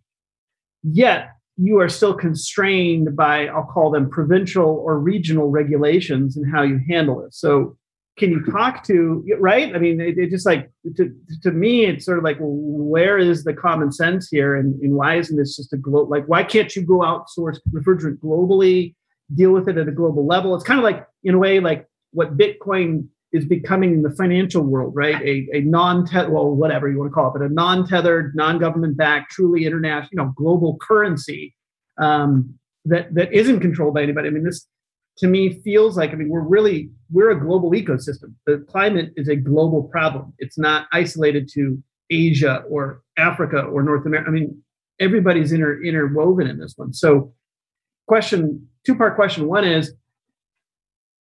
Yet you are still constrained by I'll call them provincial or regional regulations and how you handle it. So can you talk to right i mean it, it, just like to, to me it's sort of like where is the common sense here and, and why isn't this just a global like why can't you go outsource refrigerant globally deal with it at a global level it's kind of like in a way like what bitcoin is becoming in the financial world, right? A, a non well, whatever you want to call it, but a non-tethered, non-government backed, truly international, you know, global currency um, that that isn't controlled by anybody. I mean, this to me feels like I mean we're really we're a global ecosystem. The climate is a global problem. It's not isolated to Asia or Africa or North America. I mean, everybody's inter, interwoven in this one. So, question two part question. One is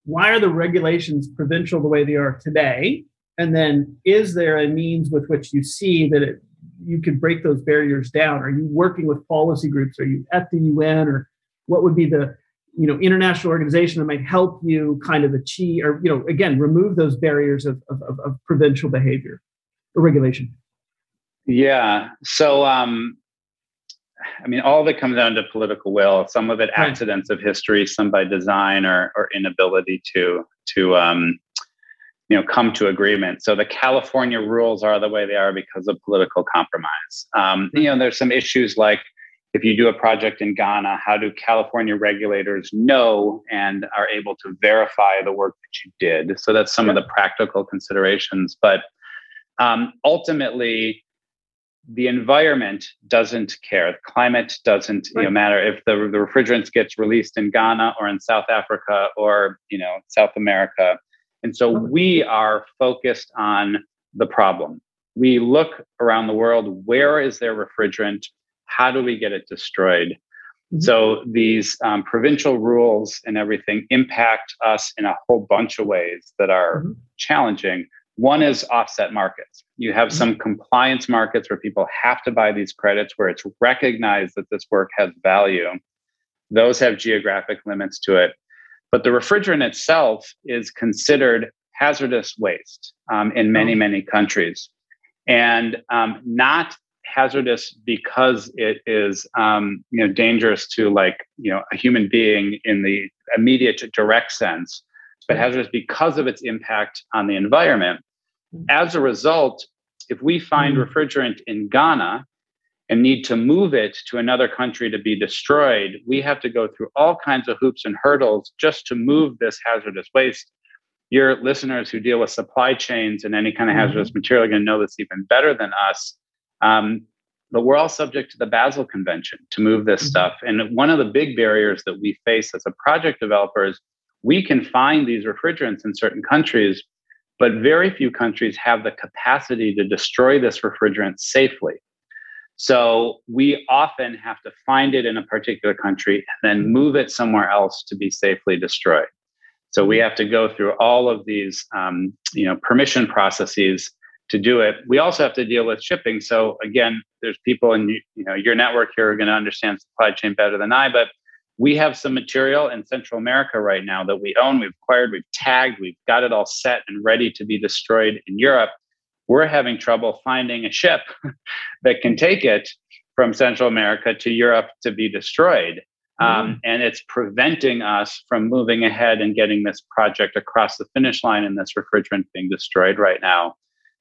why are the regulations provincial the way they are today? And then, is there a means with which you see that it, you can break those barriers down? Are you working with policy groups? Are you at the UN, or what would be the you know international organization that might help you kind of achieve, or you know, again, remove those barriers of of, of provincial behavior or regulation? Yeah. So um, I mean, all of it comes down to political will. Some of it right. accidents of history, some by design or, or inability to to um, you know come to agreement. So the California rules are the way they are because of political compromise. Um, you know, there's some issues like if you do a project in Ghana, how do California regulators know and are able to verify the work that you did? So that's some yeah. of the practical considerations. But um, ultimately, the environment doesn't care. The climate doesn't right. you know, matter if the, the refrigerants gets released in Ghana or in South Africa or you know South America. And so we are focused on the problem. We look around the world. Where is there refrigerant? How do we get it destroyed? Mm-hmm. So these um, provincial rules and everything impact us in a whole bunch of ways that are mm-hmm. challenging. One is offset markets. You have some mm-hmm. compliance markets where people have to buy these credits where it's recognized that this work has value. Those have geographic limits to it. But the refrigerant itself is considered hazardous waste um, in many, oh. many countries. And um, not hazardous because it is um, you know dangerous to like you know a human being in the immediate direct sense but hazardous because of its impact on the environment as a result, if we find mm. refrigerant in Ghana and need to move it to another country to be destroyed, we have to go through all kinds of hoops and hurdles just to move this hazardous waste. Your listeners who deal with supply chains and any kind of hazardous mm-hmm. material are going to know this even better than us. Um, but we're all subject to the Basel Convention to move this mm-hmm. stuff. And one of the big barriers that we face as a project developer is we can find these refrigerants in certain countries, but very few countries have the capacity to destroy this refrigerant safely. So we often have to find it in a particular country and then move it somewhere else to be safely destroyed. So we have to go through all of these, um, you know, permission processes to do it. We also have to deal with shipping. So again, there's people in you know your network here are going to understand supply chain better than I, but we have some material in Central America right now that we own, we've acquired, we've tagged, we've got it all set and ready to be destroyed in Europe. We're having trouble finding a ship (laughs) that can take it from Central America to Europe to be destroyed. Mm. Um, and it's preventing us from moving ahead and getting this project across the finish line and this refrigerant being destroyed right now.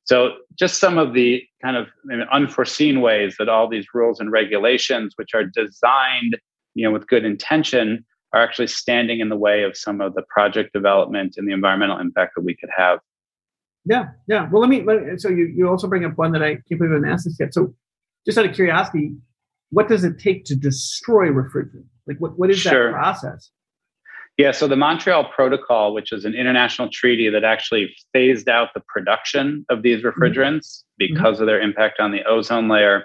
So, just some of the kind of unforeseen ways that all these rules and regulations, which are designed you know, with good intention, are actually standing in the way of some of the project development and the environmental impact that we could have. Yeah, yeah. Well, let me. Let me so you, you also bring up one that I can't believe I haven't asked this yet. So, just out of curiosity, what does it take to destroy refrigerant? Like, what, what is sure. that process? Yeah, so the Montreal Protocol, which is an international treaty that actually phased out the production of these mm-hmm. refrigerants mm-hmm. because mm-hmm. of their impact on the ozone layer,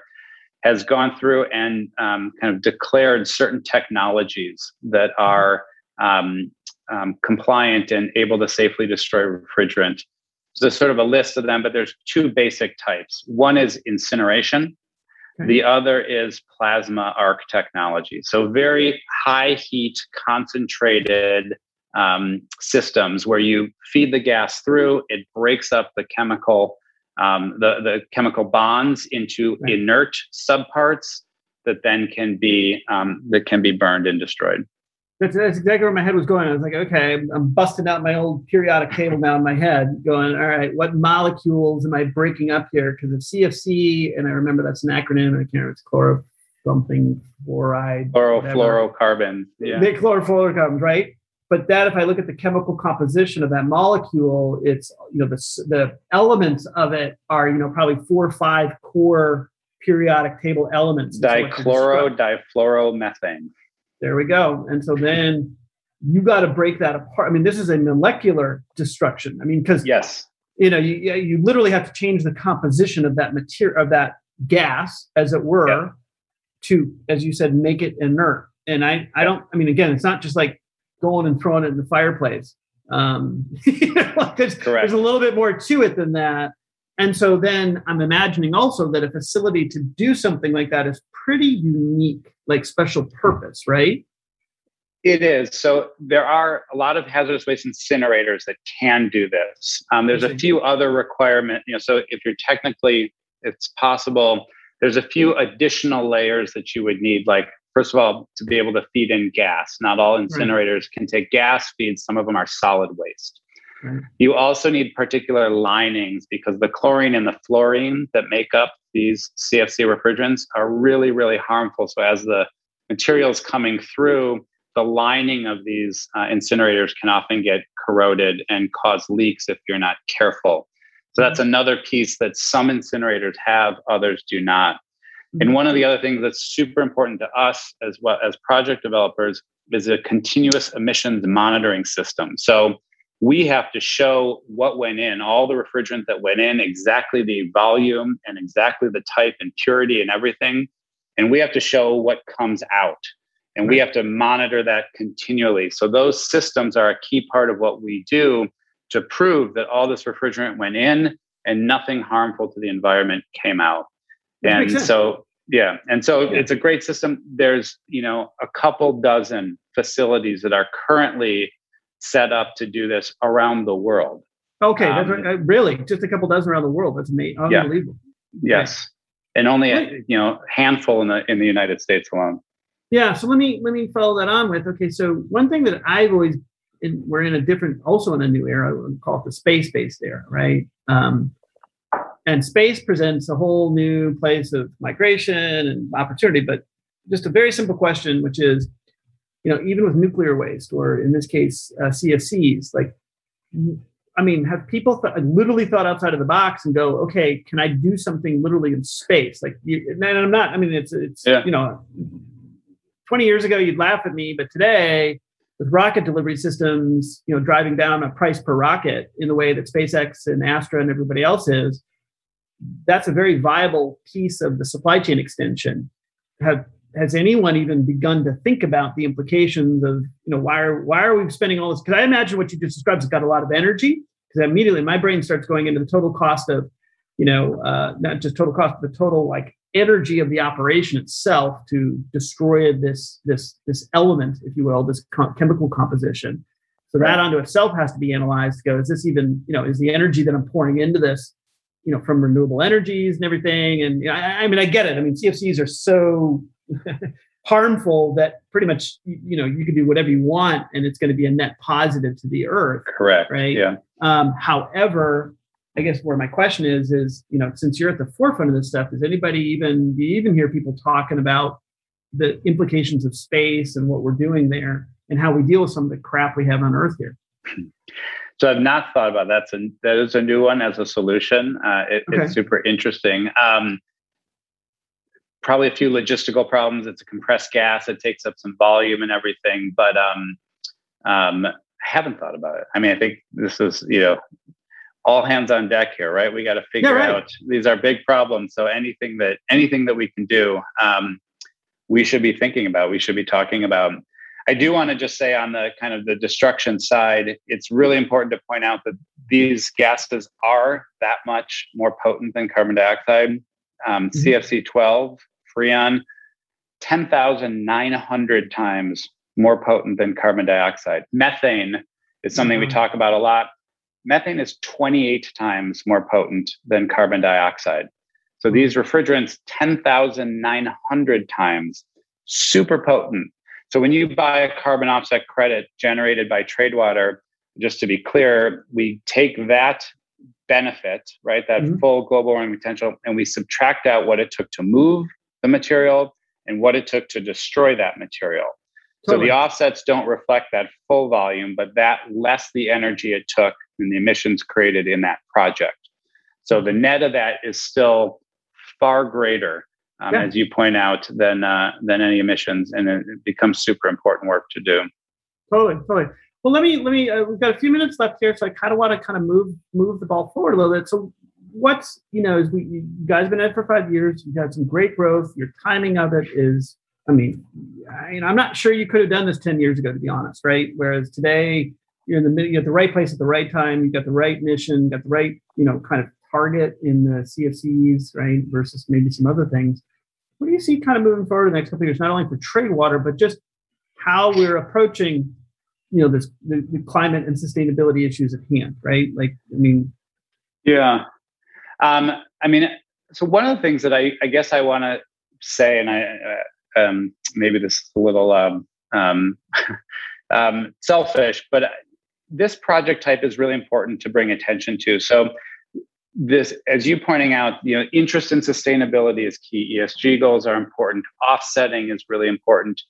has gone through and um, kind of declared certain technologies that mm-hmm. are um, um, compliant and able to safely destroy refrigerant. So there's sort of a list of them, but there's two basic types. One is incineration. The other is plasma arc technology. So very high heat, concentrated um, systems where you feed the gas through, it breaks up the chemical um, the, the chemical bonds into right. inert subparts that then can be um, that can be burned and destroyed. That's, that's, exactly where my head was going. I was like, okay, I'm busting out my old periodic table now in my head, going, all right, what molecules am I breaking up here? Because it's CFC, and I remember that's an acronym. I can't remember it's chloro something fluoride. Chlorofluorocarbon. Yeah. The chlorofluorocarbons, right? but that if I look at the chemical composition of that molecule, it's you know the the elements of it are you know probably four or five core periodic table elements. Dichloro difluoromethane. There we go. And so then you got to break that apart. I mean, this is a molecular destruction. I mean, because yes, you know, you you literally have to change the composition of that material of that gas, as it were, yeah. to, as you said, make it inert. And I I don't. I mean, again, it's not just like going and throwing it in the fireplace. Um, (laughs) you know, like there's, there's a little bit more to it than that. And so then I'm imagining also that a facility to do something like that is pretty unique, like special purpose, right? It is. So there are a lot of hazardous waste incinerators that can do this. Um, there's a few other requirements. You know, so if you're technically, it's possible. There's a few additional layers that you would need, like first of all, to be able to feed in gas. Not all incinerators right. can take gas feeds. Some of them are solid waste. You also need particular linings because the chlorine and the fluorine that make up these CFC refrigerants are really, really harmful. So as the materials coming through, the lining of these uh, incinerators can often get corroded and cause leaks if you're not careful. So that's mm-hmm. another piece that some incinerators have, others do not. And mm-hmm. one of the other things that's super important to us as well as project developers is a continuous emissions monitoring system. So we have to show what went in, all the refrigerant that went in, exactly the volume and exactly the type and purity and everything. And we have to show what comes out. And we have to monitor that continually. So those systems are a key part of what we do to prove that all this refrigerant went in and nothing harmful to the environment came out. and so yeah, and so yeah. it's a great system. There's, you know, a couple dozen facilities that are currently set up to do this around the world. Okay, um, that's right. really just a couple dozen around the world. That's amazing. Unbelievable. Yeah. Yes, and only a, you know handful in the in the United States alone. Yeah. So let me let me follow that on with okay. So one thing that I've always in, we're in a different also in a new era. We call it the space based era, right? Um, and space presents a whole new place of migration and opportunity. But just a very simple question, which is, you know, even with nuclear waste or in this case uh, CFCs, like I mean, have people th- literally thought outside of the box and go, okay, can I do something literally in space? Like, you, and I'm not. I mean, it's it's yeah. you know 20 years ago, you'd laugh at me, but today, with rocket delivery systems, you know, driving down a price per rocket in the way that SpaceX and Astra and everybody else is, that's a very viable piece of the supply chain extension. Have has anyone even begun to think about the implications of, you know, why are why are we spending all this? Because I imagine what you just described has got a lot of energy. Because immediately my brain starts going into the total cost of, you know, uh, not just total cost, but the total like energy of the operation itself to destroy this this this element, if you will, this com- chemical composition. So that onto itself has to be analyzed. To go, is this even you know is the energy that I'm pouring into this, you know, from renewable energies and everything? And you know, I, I mean, I get it. I mean, CFCs are so (laughs) harmful that pretty much you know you can do whatever you want and it's going to be a net positive to the earth correct right yeah um, however I guess where my question is is you know since you're at the forefront of this stuff, does anybody even do you even hear people talking about the implications of space and what we're doing there and how we deal with some of the crap we have on Earth here? (clears throat) So I've not thought about that. So that is a new one as a solution. Uh, it, okay. It's super interesting. Um, probably a few logistical problems. It's a compressed gas. It takes up some volume and everything, but um, um, I haven't thought about it. I mean, I think this is you know all hands on deck here, right? We got to figure yeah, right. out these are big problems. So anything that anything that we can do, um, we should be thinking about. We should be talking about. I do want to just say on the kind of the destruction side, it's really important to point out that these gases are that much more potent than carbon dioxide. Um, mm-hmm. CFC12, Freon, 10,900 times more potent than carbon dioxide. Methane is something mm-hmm. we talk about a lot methane is 28 times more potent than carbon dioxide. So hmm. these refrigerants, 10,900 times, super potent. So when you buy a carbon offset credit generated by Tradewater, just to be clear, we take that benefit, right, that mm-hmm. full global warming potential, and we subtract out what it took to move the material and what it took to destroy that material. Totally. So the offsets don't reflect that full volume, but that less the energy it took and the emissions created in that project. So the net of that is still far greater, um, yeah. as you point out, than uh, than any emissions, and it becomes super important work to do. Totally, totally. Well, let me let me. Uh, we've got a few minutes left here, so I kind of want to kind of move move the ball forward a little bit. So, what's you know, as we you guys been at it for five years, you've had some great growth. Your timing of it is, I mean, I, you know, I'm not sure you could have done this ten years ago, to be honest, right? Whereas today, you're in the middle, you're at the right place at the right time. You've got the right mission, got the right, you know, kind of target in the CFCs, right? Versus maybe some other things. What do you see kind of moving forward in the next couple of years, not only for Tradewater, but just how we're approaching you know this the, the, climate and sustainability issues at hand right like i mean yeah um i mean so one of the things that i i guess i want to say and i uh, um maybe this is a little um um, (laughs) um selfish but this project type is really important to bring attention to. So this as you pointing out you know interest in sustainability is key. Esg goals are important. Offsetting is really important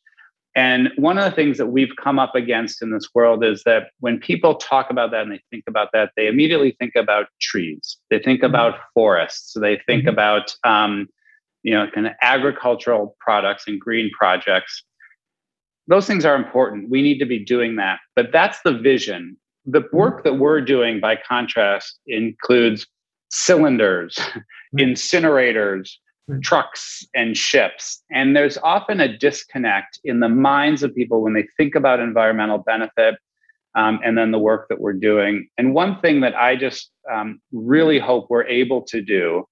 and one of the things that we've come up against in this world is that when people talk about that and they think about that, they immediately think about trees. They think mm-hmm. about forests. They think mm-hmm. about um, you know kind of agricultural products and green projects. Those things are important. We need to be doing that. But that's the vision. The mm-hmm. work that we're doing, by contrast, includes cylinders, (laughs) incinerators, trucks and ships. And there's often a disconnect in the minds of people when they think about environmental benefit um, and then the work that we're doing. And one thing that I just um, really hope we're able to do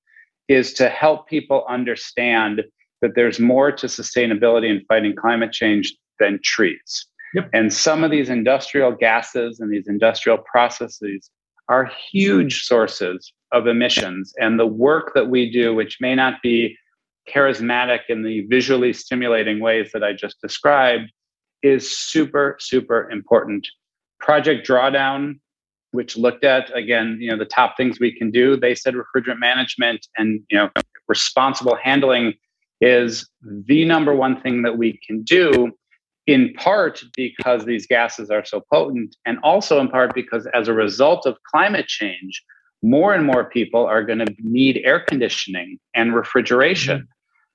is to help people understand that there's more to sustainability and fighting climate change than trees. Yep. And some of these industrial gases and these industrial processes are huge sources of emissions. And the work that we do, which may not be charismatic in the visually stimulating ways that I just described, is super, super important. Project Drawdown, which looked at again, you know, the top things we can do, they said refrigerant management and you know responsible handling is the number one thing that we can do in part because these gases are so potent, and also in part because as a result of climate change, more and more people are going to need air conditioning and refrigeration. Mm-hmm.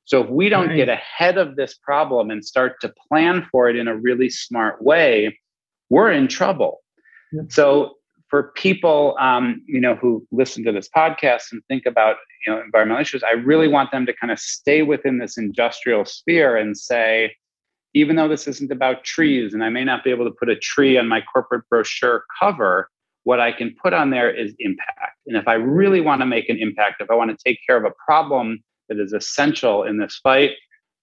So if we don't right. get ahead of this problem and start to plan for it in a really smart way, we're in trouble. Yep. So for people, um, you know, who listen to this podcast and think about, you know, environmental issues, I really want them to kind of stay within this industrial sphere and say, even though this isn't about trees, and I may not be able to put a tree on my corporate brochure cover, what I can put on there is impact. And if I really want to make an impact, if I want to take care of a problem that is essential in this fight,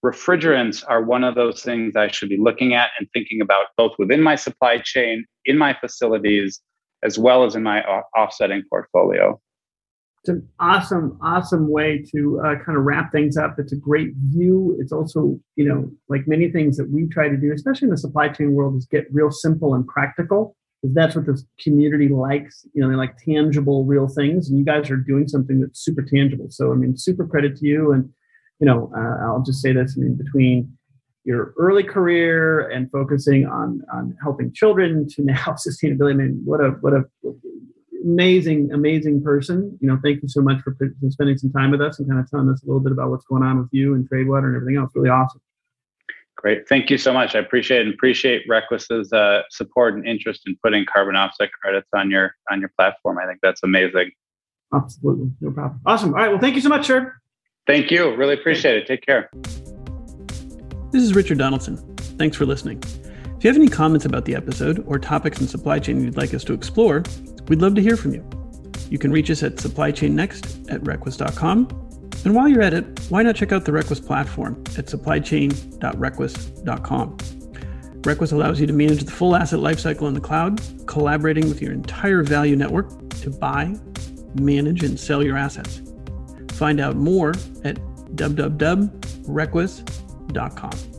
refrigerants are one of those things I should be looking at and thinking about both within my supply chain, in my facilities, as well as in my offsetting portfolio. It's an awesome, awesome way to uh, kind of wrap things up. It's a great view. It's also, you know, like many things that we try to do, especially in the supply chain world, is get real simple and practical because that's what this community likes. You know, they like tangible, real things, and you guys are doing something that's super tangible. So, I mean, super credit to you. And you know, uh, I'll just say this: I mean, between your early career and focusing on on helping children to (laughs) now sustainability. I mean, what a what a amazing, amazing person. You know, thank you so much for, for spending some time with us and kind of telling us a little bit about what's going on with you and Tradewater and everything else. Really awesome. Great. Thank you so much. I appreciate it and appreciate Requis's uh, support and interest in putting carbon offset credits on your on your platform. I think that's amazing. Absolutely. No problem. Awesome. All right. Well, thank you so much, sir. Thank you. Really appreciate it. Take care. This is Richard Donaldson. Thanks for listening. If you have any comments about the episode or topics in supply chain you'd like us to explore, we'd love to hear from you. You can reach us at supplychainnext at requis.com and while you're at it, why not check out the Requis platform at supplychain.requis.com. Requis allows you to manage the full asset lifecycle in the cloud, collaborating with your entire value network to buy, manage, and sell your assets. Find out more at www.requis.com.